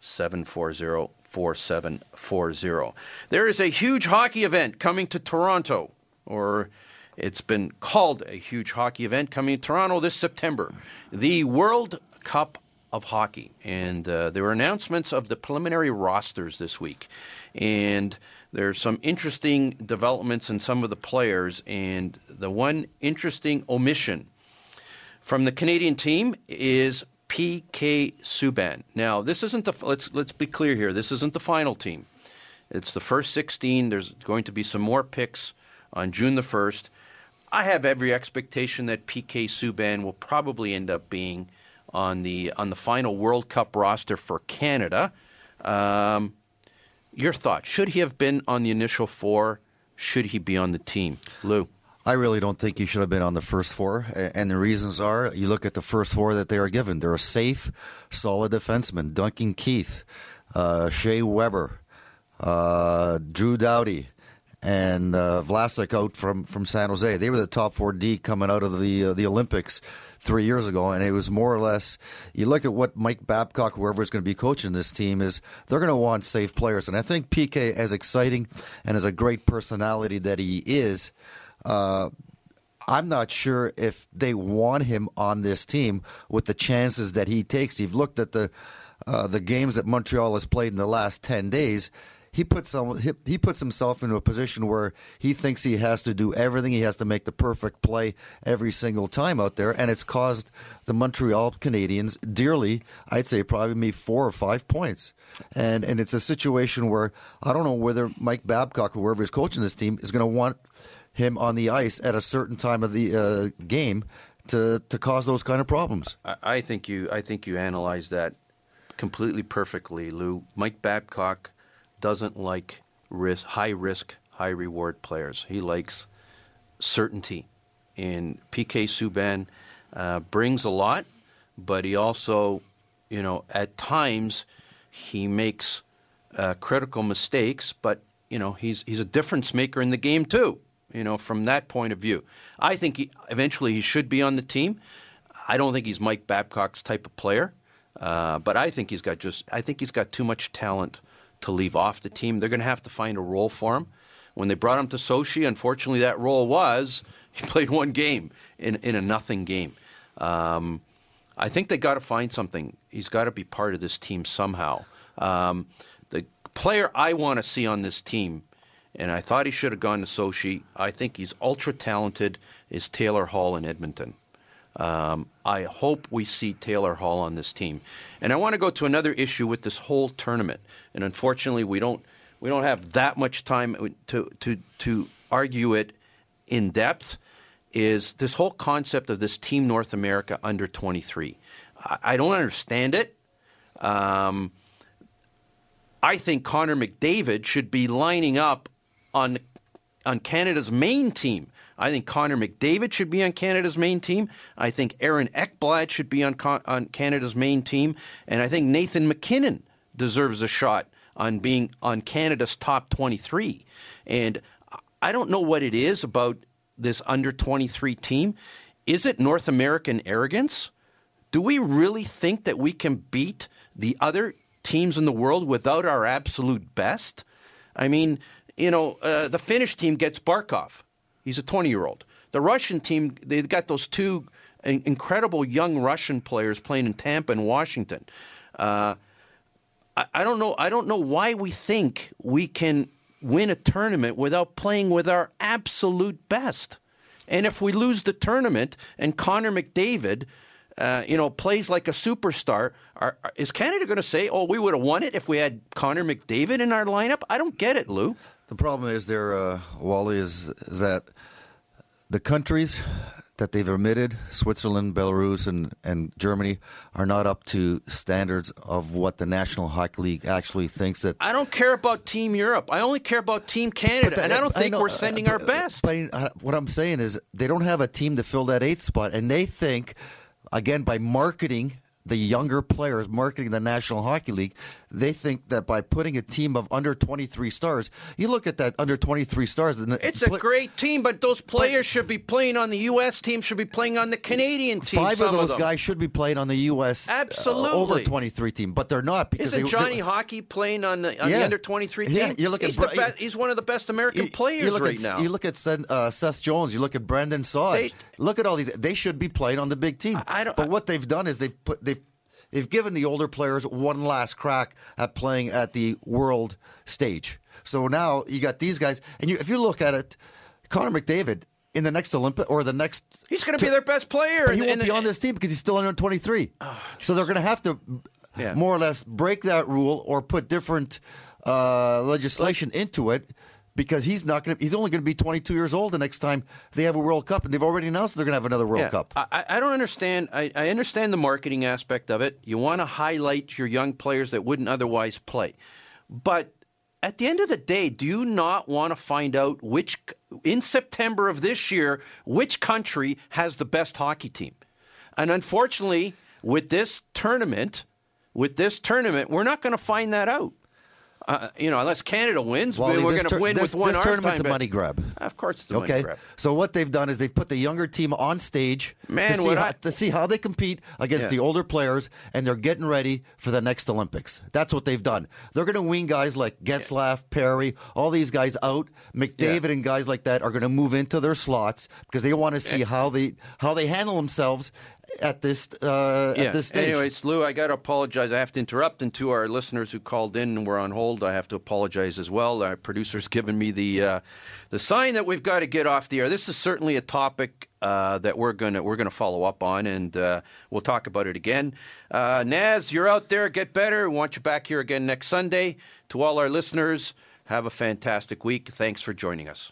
740 4740. There is a huge hockey event coming to Toronto, or it's been called a huge hockey event coming to Toronto this September the World Cup of Hockey. And uh, there were announcements of the preliminary rosters this week. And there's some interesting developments in some of the players. And the one interesting omission from the Canadian team is PK Subban. Now, this isn't the let's let's be clear here. This isn't the final team. It's the first 16. There's going to be some more picks on June the 1st. I have every expectation that PK Subban will probably end up being on the on the final World Cup roster for Canada. Um, your thought? Should he have been on the initial four? Should he be on the team, Lou? I really don't think he should have been on the first four. And the reasons are you look at the first four that they are given. They're a safe, solid defenseman Duncan Keith, uh, Shea Weber, uh, Drew Doughty, and uh, Vlasic out from, from San Jose. They were the top four D coming out of the, uh, the Olympics three years ago. And it was more or less you look at what Mike Babcock, whoever is going to be coaching this team, is they're going to want safe players. And I think PK, as exciting and as a great personality that he is, uh, I'm not sure if they want him on this team with the chances that he takes. You've looked at the uh, the games that Montreal has played in the last ten days. He puts some, he, puts himself into a position where he thinks he has to do everything. He has to make the perfect play every single time out there, and it's caused the Montreal Canadiens dearly. I'd say probably me four or five points. And and it's a situation where I don't know whether Mike Babcock, or whoever is coaching this team, is going to want him on the ice at a certain time of the uh, game to to cause those kind of problems. I, I think you I think you analyze that completely perfectly, Lou. Mike Babcock doesn't like risk, high risk, high reward players. He likes certainty, and PK Subban uh, brings a lot, but he also, you know, at times he makes uh, critical mistakes, but you know he's he's a difference maker in the game too you know, from that point of view. I think he, eventually he should be on the team. I don't think he's Mike Babcock's type of player, uh, but I think he's got just I think he's got too much talent to leave off the team. They're going to have to find a role for him. When they brought him to Sochi, unfortunately, that role was he played one game in in a nothing game. Um, I think they got to find something. He's got to be part of this team somehow. Um, the player I want to see on this team and I thought he should have gone to Sochi. I think he's ultra talented. Is Taylor Hall in Edmonton? Um, I hope we see Taylor Hall on this team. And I want to go to another issue with this whole tournament. And unfortunately, we don't we don't have that much time to to to argue it in depth. Is this whole concept of this Team North America under 23? I, I don't understand it. Um, I think Connor McDavid should be lining up on on Canada's main team. I think Connor McDavid should be on Canada's main team. I think Aaron Ekblad should be on on Canada's main team, and I think Nathan MacKinnon deserves a shot on being on Canada's top 23. And I don't know what it is about this under 23 team. Is it North American arrogance? Do we really think that we can beat the other teams in the world without our absolute best? I mean, you know, uh, the Finnish team gets Barkov. He's a 20 year old. The Russian team, they've got those two incredible young Russian players playing in Tampa and Washington. Uh, I, I, don't know. I don't know why we think we can win a tournament without playing with our absolute best. And if we lose the tournament and Connor McDavid, uh, you know, plays like a superstar, are, are, is Canada going to say, "Oh, we would have won it if we had Connor McDavid in our lineup"? I don't get it, Lou. The problem is there, uh, Wally, is, is that the countries that they've admitted, Switzerland, Belarus, and, and Germany, are not up to standards of what the National Hockey League actually thinks that. I don't care about Team Europe. I only care about Team Canada, the, and I don't think I know, we're sending uh, our best. But uh, what I'm saying is they don't have a team to fill that eighth spot, and they think, again, by marketing the younger players marketing the National Hockey League, they think that by putting a team of under 23 stars, you look at that under 23 stars. It's a great team, but those players but, should be playing on the U.S. team, should be playing on the Canadian team. Five of those of guys should be playing on the U.S. Absolutely uh, over 23 team, but they're not because isn't they, Johnny they, Hockey playing on the, on yeah. the under 23 team? Yeah, you look he's, at, the best, he's one of the best American you, players you right at, now. You look at Seth, uh, Seth Jones, you look at Brandon Saad. They, look at all these. They should be playing on the big team. I, I don't, but what they've done is they've put they've they've given the older players one last crack at playing at the world stage. So now you got these guys, and you, if you look at it, Connor McDavid in the next Olympic or the next, he's going to be their best player. But he won't be on this team because he's still under 23. Oh, so they're going to have to yeah. more or less break that rule or put different uh, legislation into it because he's not going to. He's only going to be 22 years old the next time they have a World Cup, and they've already announced they're going to have another World yeah, Cup. I, I, don't understand. I, I understand the marketing aspect of it. You want to highlight your young players that wouldn't otherwise play, but at the end of the day, do you not want to find out which in September of this year which country has the best hockey team? And unfortunately, with this tournament, with this tournament, we're not going to find that out. Uh, you know, unless Canada wins, Wally, we're going to win this, with one This tournament's a money grab. Of course, it's a okay. money grab. So what they've done is they've put the younger team on stage Man, to, see how, I, to see how they compete against yeah. the older players, and they're getting ready for the next Olympics. That's what they've done. They're going to wean guys like Getzlaf, yeah. Perry, all these guys out. McDavid yeah. and guys like that are going to move into their slots because they want to see how they how they handle themselves at this uh, yeah. at this stage. Anyways, Lou, I got to apologize. I have to interrupt, and to our listeners who called in and were on hold, I have to apologize as well. Our producer's given me the uh, the sign that we've got to get off the air. This is certainly a topic uh, that we're gonna we're gonna follow up on, and uh, we'll talk about it again. Uh, Naz, you're out there. Get better. We want you back here again next Sunday. To all our listeners, have a fantastic week. Thanks for joining us.